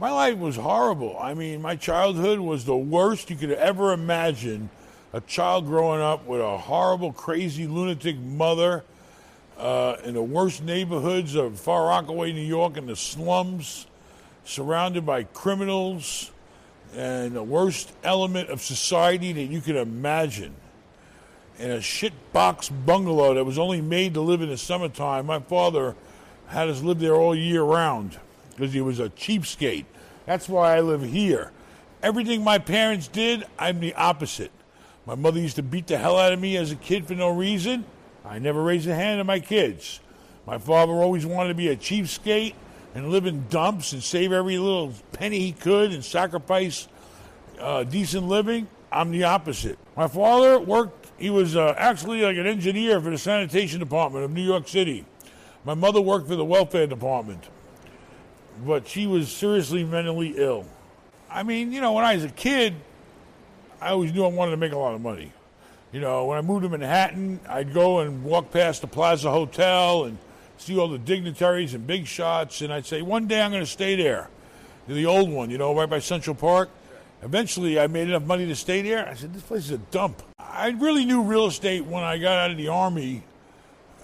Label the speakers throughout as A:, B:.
A: My life was horrible. I mean, my childhood was the worst you could ever imagine. A child growing up with a horrible, crazy, lunatic mother uh, in the worst neighborhoods of Far Rockaway, New York, in the slums, surrounded by criminals and the worst element of society that you could imagine. In a shitbox bungalow that was only made to live in the summertime. My father had us live there all year round because he was a cheapskate. That's why I live here. Everything my parents did, I'm the opposite. My mother used to beat the hell out of me as a kid for no reason. I never raised a hand to my kids. My father always wanted to be a cheapskate and live in dumps and save every little penny he could and sacrifice uh, decent living. I'm the opposite. My father worked, he was uh, actually like an engineer for the sanitation department of New York City. My mother worked for the welfare department, but she was seriously mentally ill. I mean, you know, when I was a kid, I always knew I wanted to make a lot of money. You know, when I moved to Manhattan, I'd go and walk past the Plaza Hotel and see all the dignitaries and big shots, and I'd say, one day I'm going to stay there. The old one, you know, right by Central Park. Eventually, I made enough money to stay there. I said, this place is a dump. I really knew real estate when I got out of the Army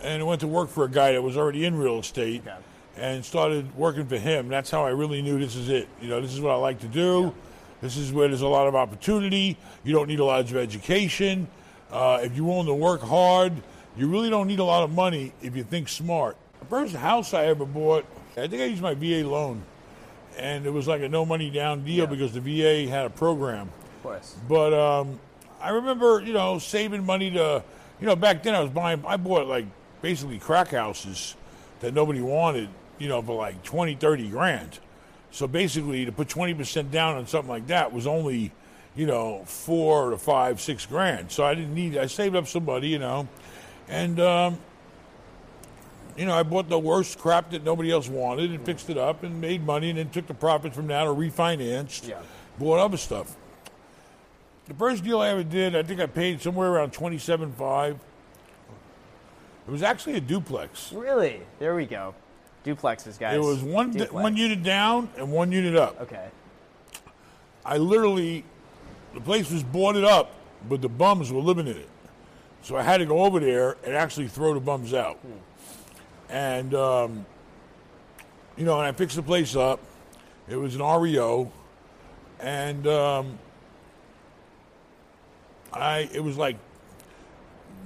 A: and went to work for a guy that was already in real estate
B: Yeah.
A: And started working for him. That's how I really knew this is it. You know, this is what I like to do. This is where there's a lot of opportunity. You don't need a lot of education. Uh, if you're willing to work hard, you really don't need a lot of money if you think smart. The first house I ever bought, I think I used my VA loan. And it was like a no money down deal
B: Yeah.
A: because the VA had a program.
B: Of course.
A: But um, I remember, you know, saving money to, you know, back then I was buying, I bought like basically crack houses that nobody wanted, you know, for like 20, 30 grand. So basically to put 20% down on something like that was only, you know, four to five, six grand. So I didn't need, I saved up some money, you know, and, um, you know, I bought the worst crap that nobody else wanted and fixed it up and made money and then took the profits from that or refinanced,
B: Yeah.
A: bought other stuff. The first deal I ever did, I think I paid somewhere around twenty-seven five. It was actually a duplex.
B: Really? There we go. Duplexes, guys.
A: It was one
B: Duplex.
A: one unit down and one unit up.
B: Okay.
A: I literally, the place was boarded up, but the bums were living in it. So I had to go over there and actually throw the bums out. And, um, you know, and I fixed the place up. It was an REO. And um, I, it was like,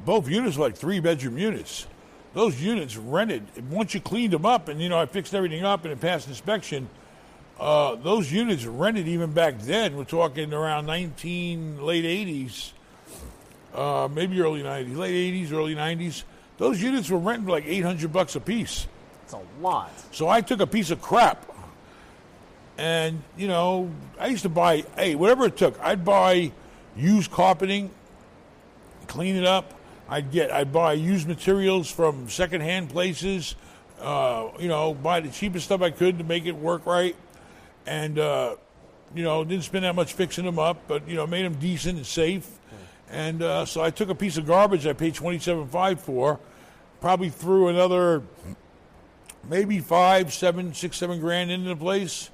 A: both units were like three bedroom units. Those units rented, once you cleaned them up and, you know, I fixed everything up and it passed inspection, uh, those units rented even back then. We're talking around 19, late 80s, uh, maybe early 90s, late 80s, early 90s. Those units were renting for like 800 bucks a piece.
B: It's a lot.
A: So I took a piece of crap, and you know, I used to buy, hey, whatever it took. I'd buy used carpeting, clean it up. I'd get, I'd buy used materials from secondhand places. Uh, you know, buy the cheapest stuff I could to make it work right, and uh, you know, didn't spend that much fixing them up, but you know, made them decent and safe. And uh, so I took a piece of garbage I paid twenty seven five for, probably threw another maybe five, seven, six, seven grand into the place,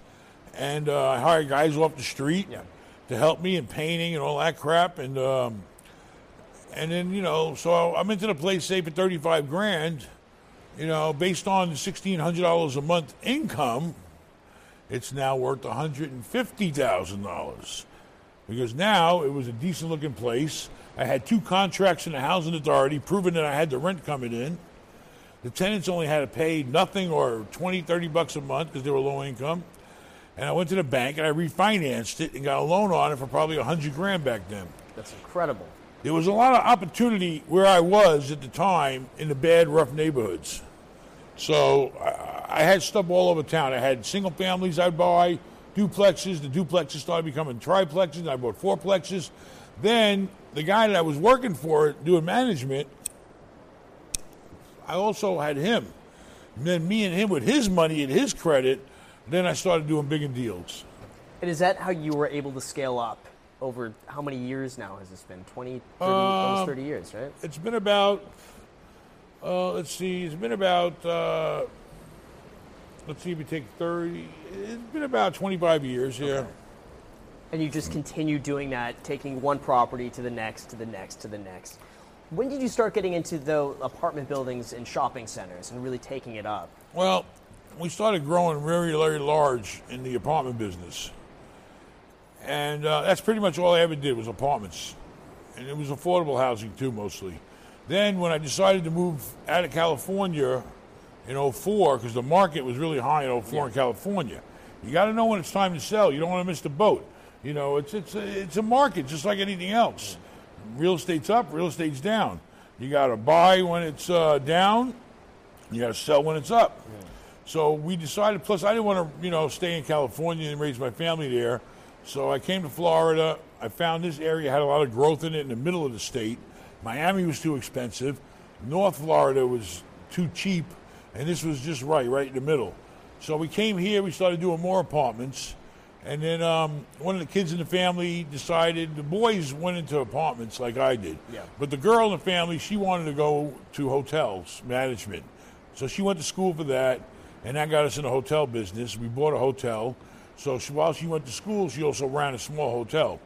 A: and uh, I hired guys off the street
B: Yeah.
A: to help me in painting and all that crap, and um, and then you know, so I'm into the place say for thirty five grand, you know, based on sixteen hundred dollars a month income, it's now worth one hundred and fifty thousand dollars because now it was a decent looking place. I had two contracts in the housing authority proving that I had the rent coming in. The tenants only had to pay nothing or 20, 30 bucks a month because they were low income. And I went to the bank and I refinanced it and got a loan on it for probably 100 grand back then.
B: That's incredible.
A: There was a lot of opportunity where I was at the time in the bad, rough neighborhoods. So I, I had stuff all over town. I had single families I'd buy, duplexes. The duplexes started becoming triplexes. I bought fourplexes. Then the guy that I was working for doing management, I also had him. And then me and him with his money and his credit, then I started doing bigger deals.
B: And is that how you were able to scale up over how many years now has this been? 20, 30,
A: Um,
B: almost 30 years, right?
A: It's been about, uh, let's see, it's been about uh, let's see if you take 30, it's been about 25 years, yeah.
B: And you just continue doing that, taking one property to the next, to the next, to the next. When did you start getting into the apartment buildings and shopping centers and really taking it up?
A: Well, we started growing very, very large in the apartment business. And uh, that's pretty much all I ever did was apartments. And it was affordable housing too, mostly. Then when I decided to move out of California in 04, because the market was really high in 04 in California, you got to know when it's time to sell. You don't want to miss the boat. You know, it's, it's, a, it's a market just like anything else. Real estate's up, real estate's down. You got to buy when it's uh, down, you got to sell when it's up. So we decided. Plus, I didn't want to, you know, stay in California and raise my family there. So I came to Florida. I found this area had a lot of growth in it in the middle of the state. Miami was too expensive. North Florida was too cheap, and this was just right, right in the middle. So we came here. We started doing more apartments, and then um, one of the kids in the family decided the boys went into apartments like I did,
B: Yeah.
A: but the girl in the family she wanted to go to hotels management. So she went to school for that, and that got us in the hotel business. We bought a hotel. So she, while she went to school, she also ran a small hotel.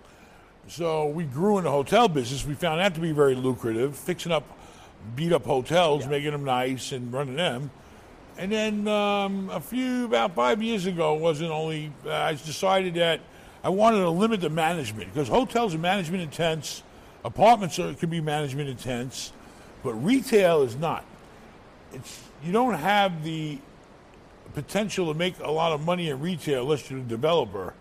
A: So we grew in the hotel business. We found that to be very lucrative, fixing up beat up hotels,
B: Yeah.
A: making them nice and running them. And then um, a few, about five years ago, wasn't only, uh, I decided that I wanted to limit the management because hotels are management intense, apartments are, can be management intense, but retail is not. It's, you don't have the potential to make a lot of money in retail unless you're a developer.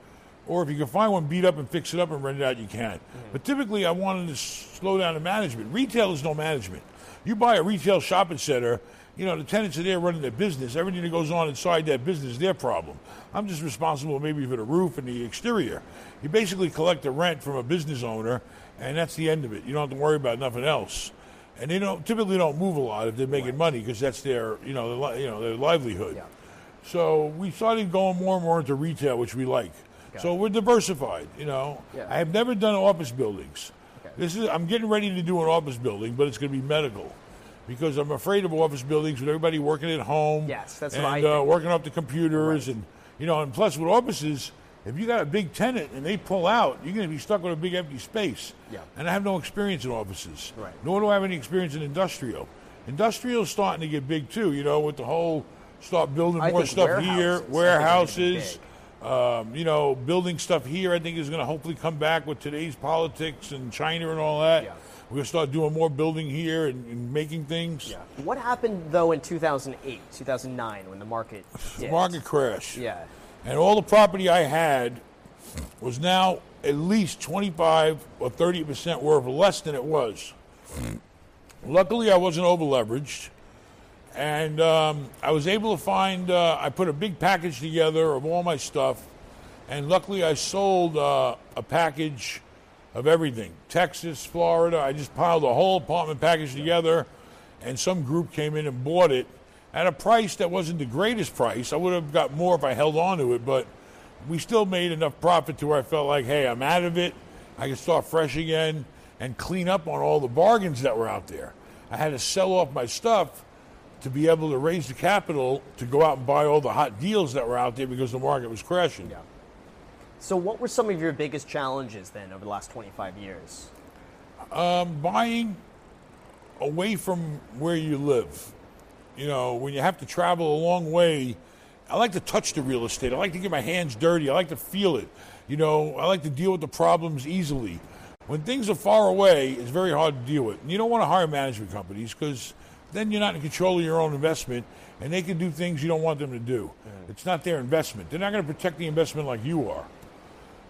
A: Or if you can find one beat up and fix it up and rent it out, you can. Hmm. But typically, I wanted to slow down the management. Retail is no management. You buy a retail shopping center, you know, the tenants are there running their business. Everything that goes on inside that business is their problem. I'm just responsible maybe for the roof and the exterior. You basically collect the rent from a business owner, and that's the end of it. You don't have to worry about nothing else. And they don't typically don't move a lot if they're making money because that's their, you know, their, you know, their livelihood.
B: Yeah.
A: So we started going more and more into retail, which we like.
B: Got
A: so we're diversified. You know,
B: Yeah.
A: I have never done office buildings.
B: Okay.
A: This is I'm getting ready to do an office building, but it's going to be medical because I'm afraid of office buildings with everybody working at home.
B: Yes, that's
A: and,
B: what I
A: uh,
B: think.
A: working off the computers and you know, and plus with offices, if you got a big tenant and they pull out, you're going to be stuck with a big empty space.
B: Yeah.
A: And I have no experience in offices.
B: Right.
A: Nor do I have any experience in industrial. Industrial is starting to get big too. You know, with the whole start building
B: I
A: more stuff here,
B: warehouses, I think, are gonna be
A: warehouses. Um, you know, building stuff here, I think is going to hopefully come back with today's politics and China and all that.
B: Yeah.
A: We're going to start doing more building here and, and making things.
B: Yeah. What happened though in 2008, 2009 when the market
A: The market crash.
B: Yeah.
A: And all the property I had was now at least 25 or 30% worth less than it was. Luckily, I wasn't over leveraged. And um, I was able to find, uh, I put a big package together of all my stuff. And luckily, I sold uh, a package of everything Texas, Florida. I just piled a whole apartment package together. And some group came in and bought it at a price that wasn't the greatest price. I would have got more if I held on to it, but we still made enough profit to where I felt like, hey, I'm out of it. I can start fresh again and clean up on all the bargains that were out there. I had to sell off my stuff to be able to raise the capital to go out and buy all the hot deals that were out there because the market was crashing.
B: Yeah. So what were some of your biggest challenges then over the last 25 years?
A: Um, buying away from where you live. You know, when you have to travel a long way, I like to touch the real estate. I like to get my hands dirty. I like to feel it. You know, I like to deal with the problems easily. When things are far away, it's very hard to deal with. And you don't want to hire management companies because then you're not in control of your own investment and they can do things you don't want them to do. It's not their investment. They're not going to protect the investment like you are.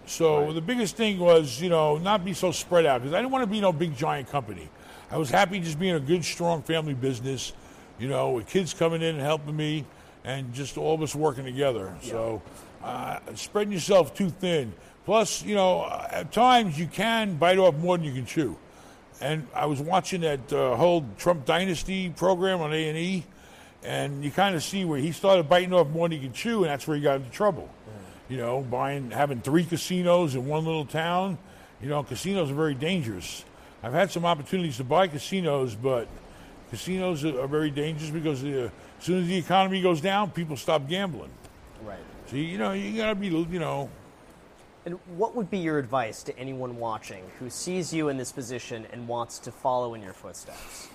A: So the biggest thing was, you know, not be so spread out because I didn't want to be no big giant company. I was happy just being a good, strong family business, you know, with kids coming in and helping me, and just all of us working together. So uh, spreading yourself too thin. Plus, you know, at times you can bite off more than you can chew. And I was watching that uh, whole Trump Dynasty program on A and E, and you kind of see where he started biting off more than he could chew, and that's where he got into trouble. You know, buying having three casinos in one little town. You know, casinos are very dangerous. I've had some opportunities to buy casinos, but Casinos are, are very dangerous because the, as soon as the economy goes down, people stop gambling.
B: Right.
A: So you know you gotta be you know
B: And what would be your advice to anyone watching who sees you in this position and wants to follow in your footsteps?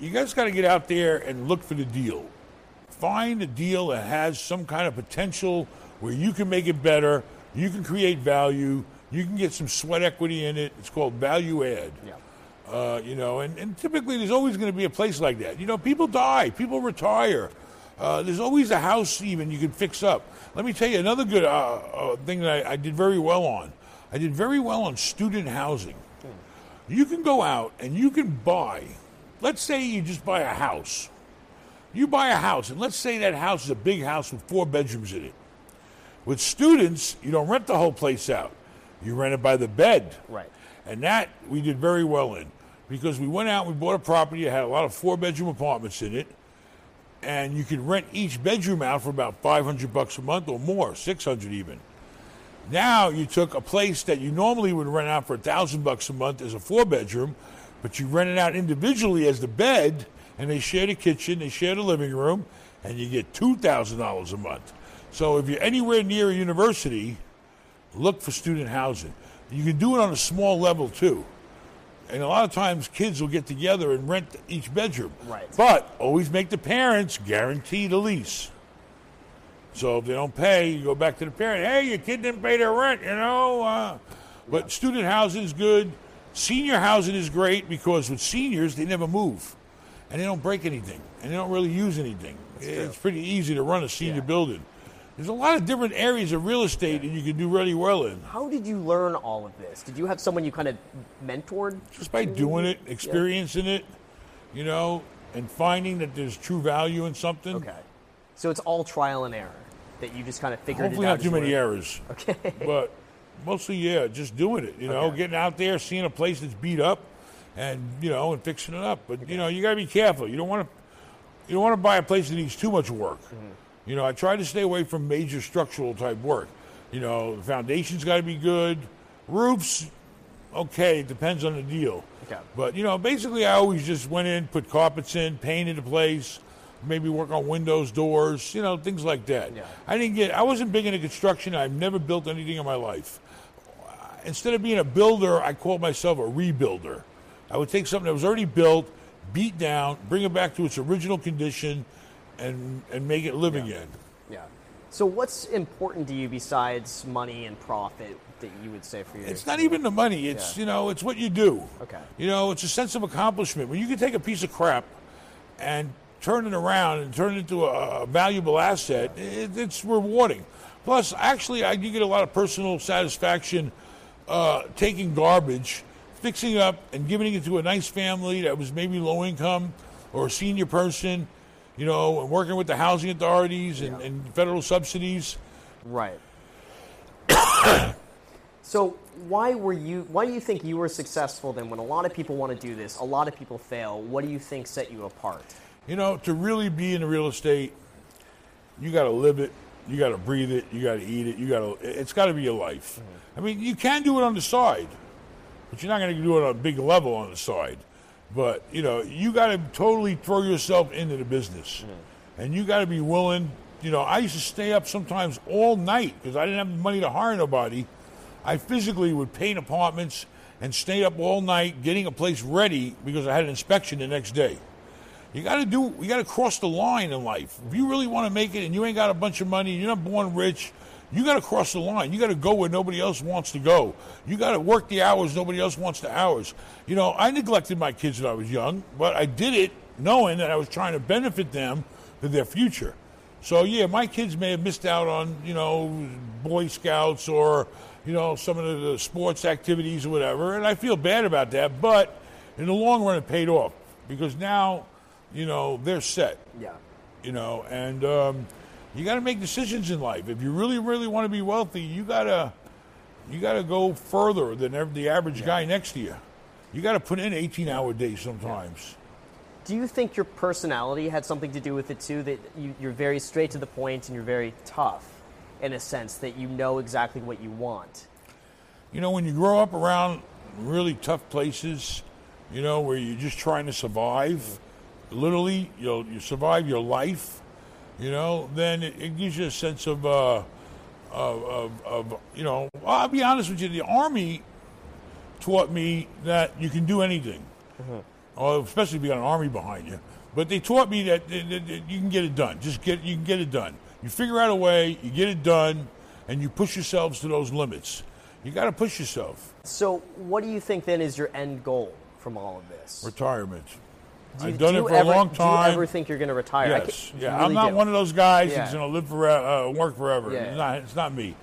A: you guys got to get out there and look for the deal. Find a deal that has some kind of potential where you can make it better, you can create value, you can get some sweat equity in it. It's called value add.
B: Yeah.
A: Uh, you know, and, and typically there's always going to be a place like that. You know, people die, people retire. Uh, there's always a house even you can fix up. Let me tell you another good uh, uh, thing that I, I did very well on. I did very well on student housing. You can go out and you can buy. Let's say you just buy a house. You buy a house, and let's say that house is a big house with four bedrooms in it. With students, you don't rent the whole place out. You rent it by the bed.
B: Right.
A: And that we did very well in because we went out and we bought a property that had a lot of four bedroom apartments in it. And you could rent each bedroom out for about 500 bucks a month or more, 600 even. Now you took a place that you normally would rent out for a thousand bucks a month as a four bedroom, but you rent it out individually as the bed, and they share the kitchen, they share the living room, and you get two thousand dollars a month. So if you're anywhere near a university, look for student housing. You can do it on a small level too. And a lot of times kids will get together and rent each bedroom.
B: Right.
A: But always make the parents guarantee the lease. So if they don't pay, you go back to the parent. Hey, your kid didn't pay their rent, you know. Uh, but student housing is good. Senior housing is great because with seniors they never move, and they don't break anything, and they don't really use anything. It's pretty easy to run a senior
B: Yeah.
A: building. There's a lot of different areas of real estate that you can do really well in
B: How did you learn all of this? Did you have someone you kind of mentored?
A: just by doing it, experiencing it, you know, and finding that there's true value in something.
B: Okay. So it's all trial and error that you just kind of figured
A: Hopefully
B: it out.
A: not too many errors.
B: Okay.
A: but mostly yeah, just doing it. You know,
B: Okay.
A: getting out there, seeing a place that's beat up, and you know, and fixing it up. But you know, you got to be careful. You don't want to, you don't want to buy a place that needs too much work.
B: Mm-hmm.
A: You know, I try to stay away from major structural type work. You know, the foundation's got to be good. Roofs, okay, depends on the deal.
B: Okay.
A: But you know, basically, I always just went in, put carpets in, painted the place, maybe work on windows, doors, you know, things like that.
B: Yeah.
A: I didn't get. I wasn't big into construction. I've never built anything in my life. Instead of being a builder, I called myself a rebuilder. I would take something that was already built, beat down, bring it back to its original condition, and and make it live again.
B: Yeah. So what's important to you besides money and profit that you would say for your?
A: It's not even the money. It's
B: Yeah.
A: you know, it's what you do.
B: Okay.
A: You know, it's a sense of accomplishment. When you can take a piece of crap and turn it around and turn it into a, a valuable asset, it, it's rewarding. Plus, actually, I do get a lot of personal satisfaction uh, taking garbage, fixing it up, and giving it to a nice family that was maybe low income or a senior person. You know, and working with the housing authorities and,
B: Yeah.
A: and federal subsidies.
B: Right. so why were you? Why do you think you were successful then? When a lot of people want to do this, a lot of people fail. What do you think set you apart?
A: You know, to really be in real estate, you got to live it, you got to breathe it, you got to eat it, you got to. It's got to be your life. Mm-hmm. I mean, you can do it on the side, but you're not going to do it on a big level on the side. But you know, you got to totally throw yourself into the business, mm-hmm. and you got to be willing. You know, I used to stay up sometimes all night because I didn't have the money to hire nobody. I physically would paint apartments and stay up all night getting a place ready because I had an inspection the next day. You got to do. You got to cross the line in life. If you really want to make it, and you ain't got a bunch of money, you're not born rich. You got to cross the line. You got to go where nobody else wants to go. You got to work the hours nobody else wants the hours. You know, I neglected my kids when I was young, but I did it knowing that I was trying to benefit them for their future. So yeah, my kids may have missed out on you know Boy Scouts or you know some of the, sports activities or whatever, and I feel bad about that. But in the long run, it paid off because now you know they're set
B: Yeah.
A: you know and um, you got to make decisions in life if you really really want to be wealthy you got to you got to go further than the average guy next to you you got to put in 18 hour days sometimes
B: Do you think your personality had something to do with it too? That you, you're very straight to the point and you're very tough, in a sense that you know exactly what you want.
A: you know when you grow up around really tough places you know where you're just trying to survive literally, you'll you survive your life, you know, then it, it gives you a sense of, uh, of, of, of, you know, I'll be honest with you, the Army taught me that you can do anything, or especially if you got an Army behind you. But they taught me that, that- that- that you can get it done. Just get, you can get it done. You figure out a way, you get it done, and you push yourselves to those limits. You got to push yourself.
B: So, what do you think then is your end goal from all of this?
A: Retirement.
B: Do you-
A: I've done
B: do
A: it for
B: ever,
A: a long time.
B: Do you ever think you're going to retire?
A: Yes. Yeah.
B: you
A: I'm not
B: do.
A: one of those guys
B: Yeah.
A: that's going to live forever, uh, work forever.
B: Yeah.
A: It's not. It's not me.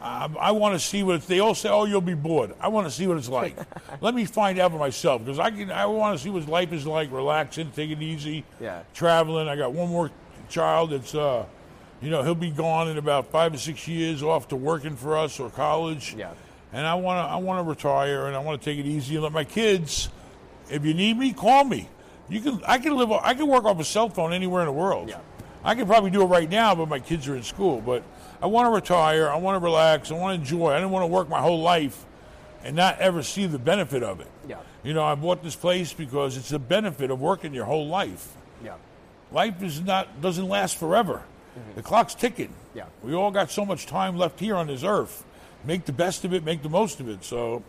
A: I, I want to see what it's, they all say. Oh, you'll be bored. I want to see what it's like. Let me find out for myself because I can. I want to see what life is like. Relaxing, taking it easy.
B: Yeah.
A: Traveling. I got one more child that's. Uh, you know, he'll be gone in about five or six years, off to working for us or college.
B: Yeah.
A: And I want to. I want to retire, and I want to take it easy and let my kids. If you need me, call me. You can. I can live. I can work off a cell phone anywhere in the world.
B: Yeah.
A: I can probably do it right now, but my kids are in school. But I want to retire. I want to relax. I want to enjoy. I didn't want to work my whole life and not ever see the benefit of it.
B: Yeah.
A: You know, I bought this place because it's the benefit of working your whole life.
B: Yeah.
A: Life is not doesn't last forever. The clock's ticking.
B: Mm-hmm. Yeah.
A: We all got so much time left here on this earth. Make the best of it. Make the most of it. So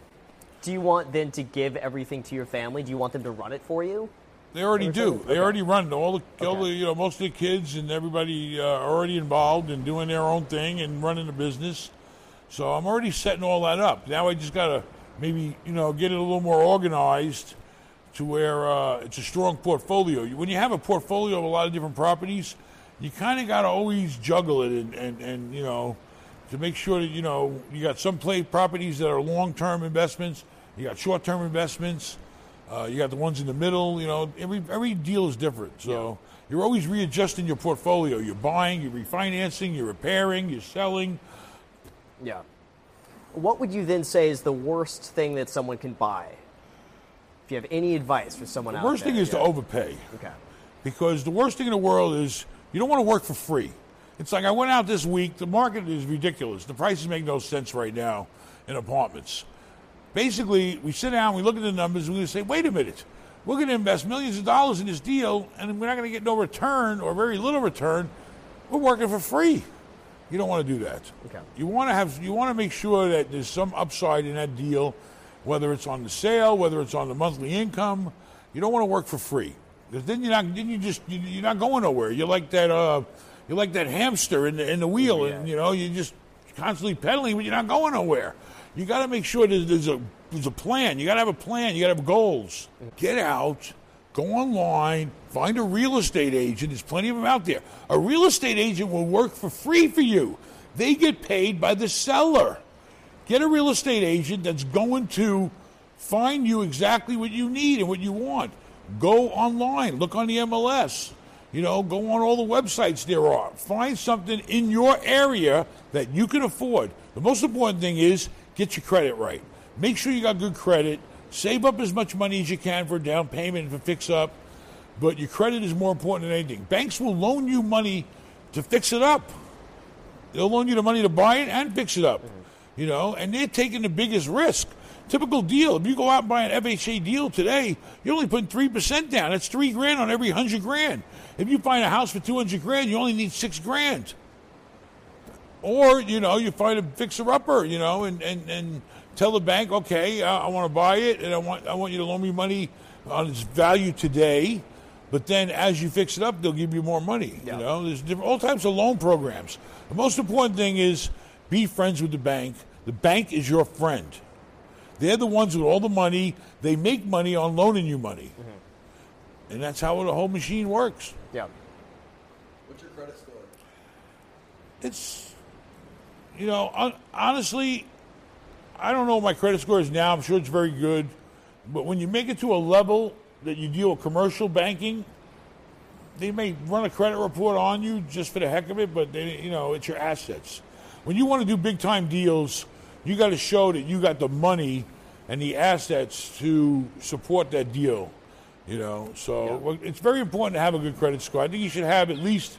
B: Do you want then to give everything to your family? Do you want them to run it for you?
A: They already do. They already run all the, all
B: Okay.
A: the, you know, most of the kids and everybody uh, are already involved and doing their own thing and running the business. So I'm already setting all that up. Now I just gotta maybe, you know, get it a little more organized to where uh, it's a strong portfolio. When you have a portfolio of a lot of different properties, you kind of gotta always juggle it and, and, and you know, to make sure that you know you got some play properties that are long-term investments, you got short-term investments. Uh, you got the ones in the middle. You know, every every deal is different. So you're always readjusting your portfolio. You're buying, you're refinancing, you're repairing, you're selling.
B: Yeah. What would you then say is the worst thing that someone can buy? If you have any advice for someone
A: The
B: out
A: worst
B: there.
A: thing is
B: yeah.
A: to overpay
B: Okay.
A: because the worst thing in the world is you don't want to work for free. It's like I went out this week. The market is ridiculous. The prices make no sense right now in apartments. Basically, we sit down, we look at the numbers, and we say, wait a minute, we're going to invest millions of dollars in this deal, and we're not going to get no return or very little return. We're working for free. You don't want to do that.
B: Okay.
A: You want to have, you want to make sure that there's some upside in that deal, whether it's on the sale, whether it's on the monthly income. You don't want to work for free because then you're not, then you just, you- you're not going nowhere. You're like that, uh, you're like that hamster in the in the wheel, and you know you're just constantly pedaling, but you're not going nowhere. You got to make sure that there's a there's a plan. You got to have a plan. You got to have goals. Get out, go online, find a real estate agent. There's plenty of them out there. A real estate agent will work for free for you. They get paid by the seller. Get a real estate agent that's going to find you exactly what you need and what you want. Go online, look on the MLS. You know, go on all the websites there are. Find something in your area that you can afford. The most important thing is get your credit right. Make sure you got good credit. Save up as much money as you can for down payment and for fix up. But your credit is more important than anything. Banks will loan you money to fix it up. They'll loan you the money to buy it and fix it up. Mm-hmm. You know, and they're taking the biggest risk. Typical deal. If you go out and buy an FHA deal today, you're only putting three percent down. That's three grand on every hundred grand. If you find a house for two hundred grand, you only need six grand. Or you know, you find a fixer upper, you know, and, and, and tell the bank, okay, uh, I, I want to buy it, and I want I want you to loan me money on its value today. But then, as you fix it up, they'll give you more money.
B: Yeah.
A: You know, there's different, all types of loan programs. The most important thing is be friends with the bank. The bank is your friend. They're the ones with all the money. They make money on loaning you money, mm-hmm. and that's how the whole machine works.
B: Yeah.
C: What's your credit score?
A: it's you know honestly i don't know what my credit score is now. I'm sure it's very good. But when you make it to a level that you deal with commercial banking they may run a credit report on you just for the heck of it but they you know it's your assets. When you want to do big time deals you got to show that you got the money and the assets to support that deal you know? So well, it's very important to have a good credit score. I think you should have at least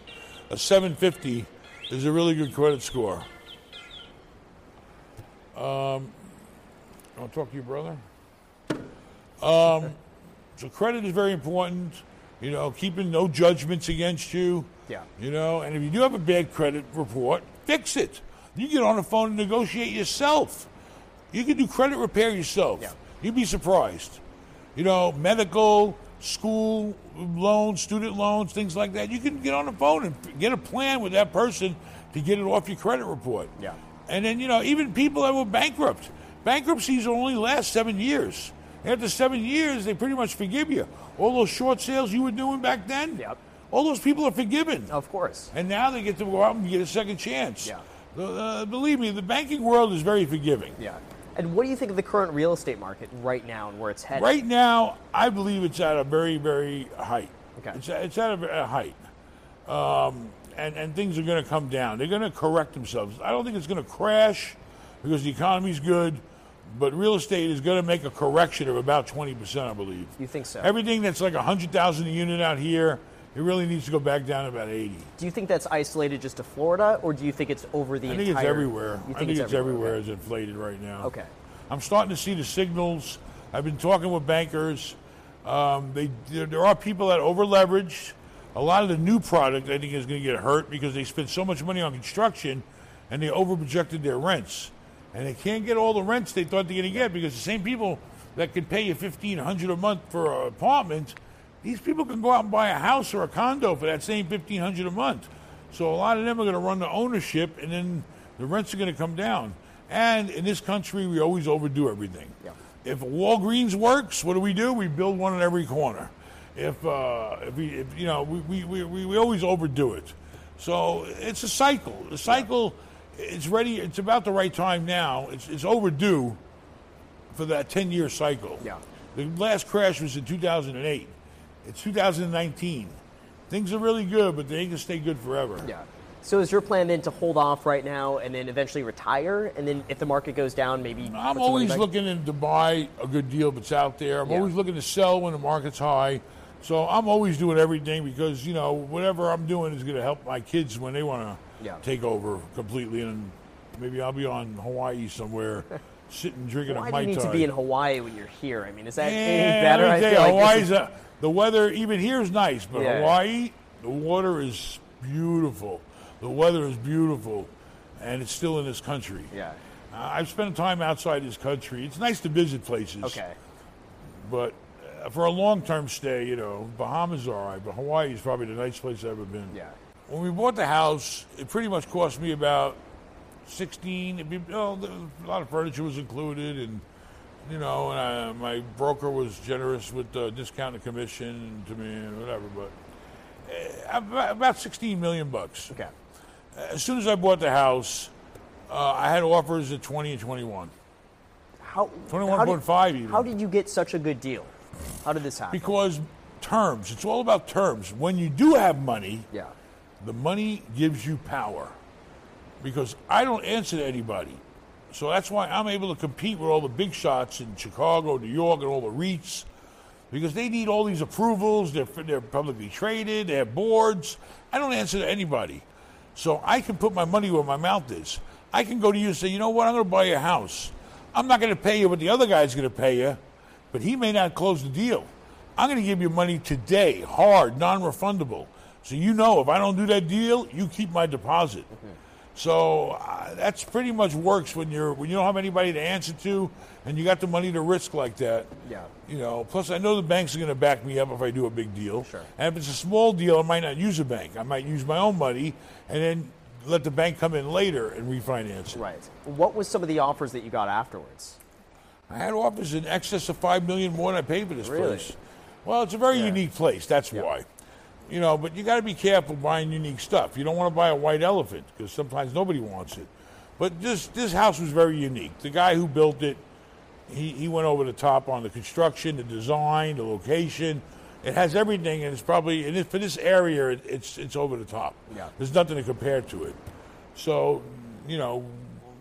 A: a 750 is a really good credit score. Um, I'll talk to your brother. Um, so credit is very important. You know, keeping no judgments against you.
B: Yeah.
A: You know, and if you do have a bad credit report, fix it. You get on the phone and negotiate yourself. You can do credit repair yourself.
B: Yeah.
A: You'd be surprised. You know, medical, school loans, student loans, things like that. You can get on the phone and get a plan with that person to get it off your credit report.
B: Yeah.
A: And then, you know, even people that were bankrupt, bankruptcies only last seven years. After seven years, they pretty much forgive you. All those short sales you were doing back then,
B: Yep.
A: all those people are forgiven.
B: Of course.
A: And now they get to go out and get a second chance.
B: Yeah.
A: Uh, believe me, the banking world is very forgiving.
B: Yeah. And what do you think of the current real estate market right now and where it's headed?
A: Right now, I believe it's at a very, very height.
B: Okay.
A: It's, it's at a, a height. Um, and, and things are going to come down. They're going to correct themselves. I don't think it's going to crash because the economy's good, but real estate is going to make a correction of about 20%, I believe.
B: You think so?
A: Everything that's like 100000 a unit out here, it really needs to go back down to about 80
B: do you think that's isolated just to Florida, or do you think it's over the
A: I think
B: entire?
A: it's everywhere.
B: You
A: I think it's, everywhere.
B: okay.
A: It's inflated right now.
B: Okay.
A: I'm starting to see the signals. I've been talking with bankers. Um, they there, there are people that over leverage. A lot of the new product I think is going to get hurt because they spent so much money on construction and they overprojected their rents, and they can't get all the rents they thought they're going to get because the same people that can pay you fifteen hundred a month for an apartment, these people can go out and buy a house or a condo for that same fifteen hundred a month. So a lot of them are going to run the ownership, and then the rents are going to come down. And in this country, we always overdo everything.
B: Yeah.
A: If Walgreens works, what do we do? We build one in every corner. If, uh, if we, if, you know, we, we, we, we always overdo it. So it's a cycle. The cycle, it's ready. It's about the right time now. It's, it's overdue for that 10 year cycle.
B: Yeah.
A: The last crash was in 2008. It's 2019. Things are really good, but they ain't gonna stay good forever.
B: Yeah. So is your plan then to hold off right now and then eventually retire, and then if the market goes down, maybe?
A: I'm always looking to buy a good deal that's out there. I'm
B: Yeah.
A: always looking to sell when the market's high. So I'm always doing everything because you know whatever I'm doing is going to help my kids when they want to
B: Yeah.
A: take over completely, and maybe I'll be on Hawaii somewhere, sitting drinking
B: Why
A: a
B: do you
A: mai
B: need to be in Hawaii when you're here? I mean, is that any better? I feel like
A: Hawaii's
B: is-
A: a, the weather even here is nice, but
B: Yeah.
A: Hawaii, the water is beautiful. The weather is beautiful, and it's still in this country.
B: Yeah.
A: Uh, I've spent time outside this country. It's nice to visit places.
B: Okay.
A: But for a long term stay, you know, Bahamas are all right, but Hawaii is probably the nicest place I've ever been.
B: Yeah.
A: When we bought the house, it pretty much cost me about 16. It'd be, the- a lot of furniture was included, and, you know, and I, my broker was generous with the discount and commission to me and whatever, but uh, about, about 16 million bucks.
B: Okay.
A: As soon as I bought the house, uh, I had offers at 20 and 21.
B: How?
A: 21.5
B: how did,
A: even.
B: How did you get such a good deal? How did this happen?
A: Because terms, it's all about terms. When you do have money,
B: yeah.
A: the money gives you power. Because I don't answer to anybody. So that's why I'm able to compete with all the big shots in Chicago, New York, and all the REITs. Because they need all these approvals, they're, they're publicly traded, they have boards. I don't answer to anybody. So I can put my money where my mouth is. I can go to you and say, you know what, I'm going to buy your house. I'm not going to pay you what the other guy's going to pay you, but he may not close the deal. I'm going to give you money today, hard, non refundable. So you know if I don't do that deal, you keep my deposit. So uh, that's pretty much works when you're when you don't have anybody to answer to, and you got the money to risk like that.
B: Yeah.
A: You know. Plus, I know the banks are going to back me up if I do a big deal.
B: Sure.
A: And if it's a small deal, I might not use a bank. I might use my own money, and then let the bank come in later and refinance it.
B: Right. What was some of the offers that you got afterwards?
A: I had offers in excess of five million more than I paid for this
B: Really?
A: place. Well, it's a very
B: Yeah.
A: unique place. That's why. You know, but you got to be careful buying unique stuff. You don't want to buy a white elephant because sometimes nobody wants it. But this this house was very unique. The guy who built it, he, he went over the top on the construction, the design, the location. It has everything, and it's probably and it, for this area, it, it's it's over the top.
B: Yeah.
A: There's nothing to compare to it. So, you know,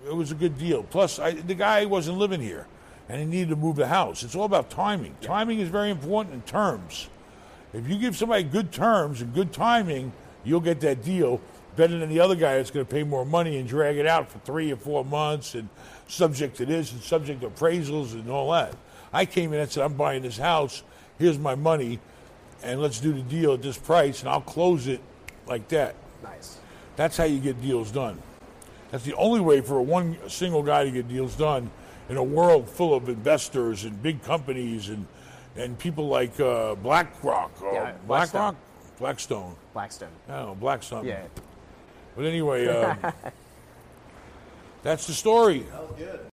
A: it was a good deal. Plus, I, the guy wasn't living here, and he needed to move the house. It's all about timing. Timing is very important in terms. If you give somebody good terms and good timing, you'll get that deal better than the other guy that's going to pay more money and drag it out for three or four months and subject to this and subject to appraisals and all that. I came in and said, I'm buying this house. Here's my money. and let's do the deal at this price, and I'll close it like that.
B: Nice.
A: That's how you get deals done. That's the only way for a one single guy to get deals done in a world full of investors and big companies and and people like uh, BlackRock or
B: Yeah,
A: BlackRock, Blackstone.
B: Blackstone.
A: I don't know, Black something.
B: Yeah.
A: But anyway, um, that's the story.
C: That was good.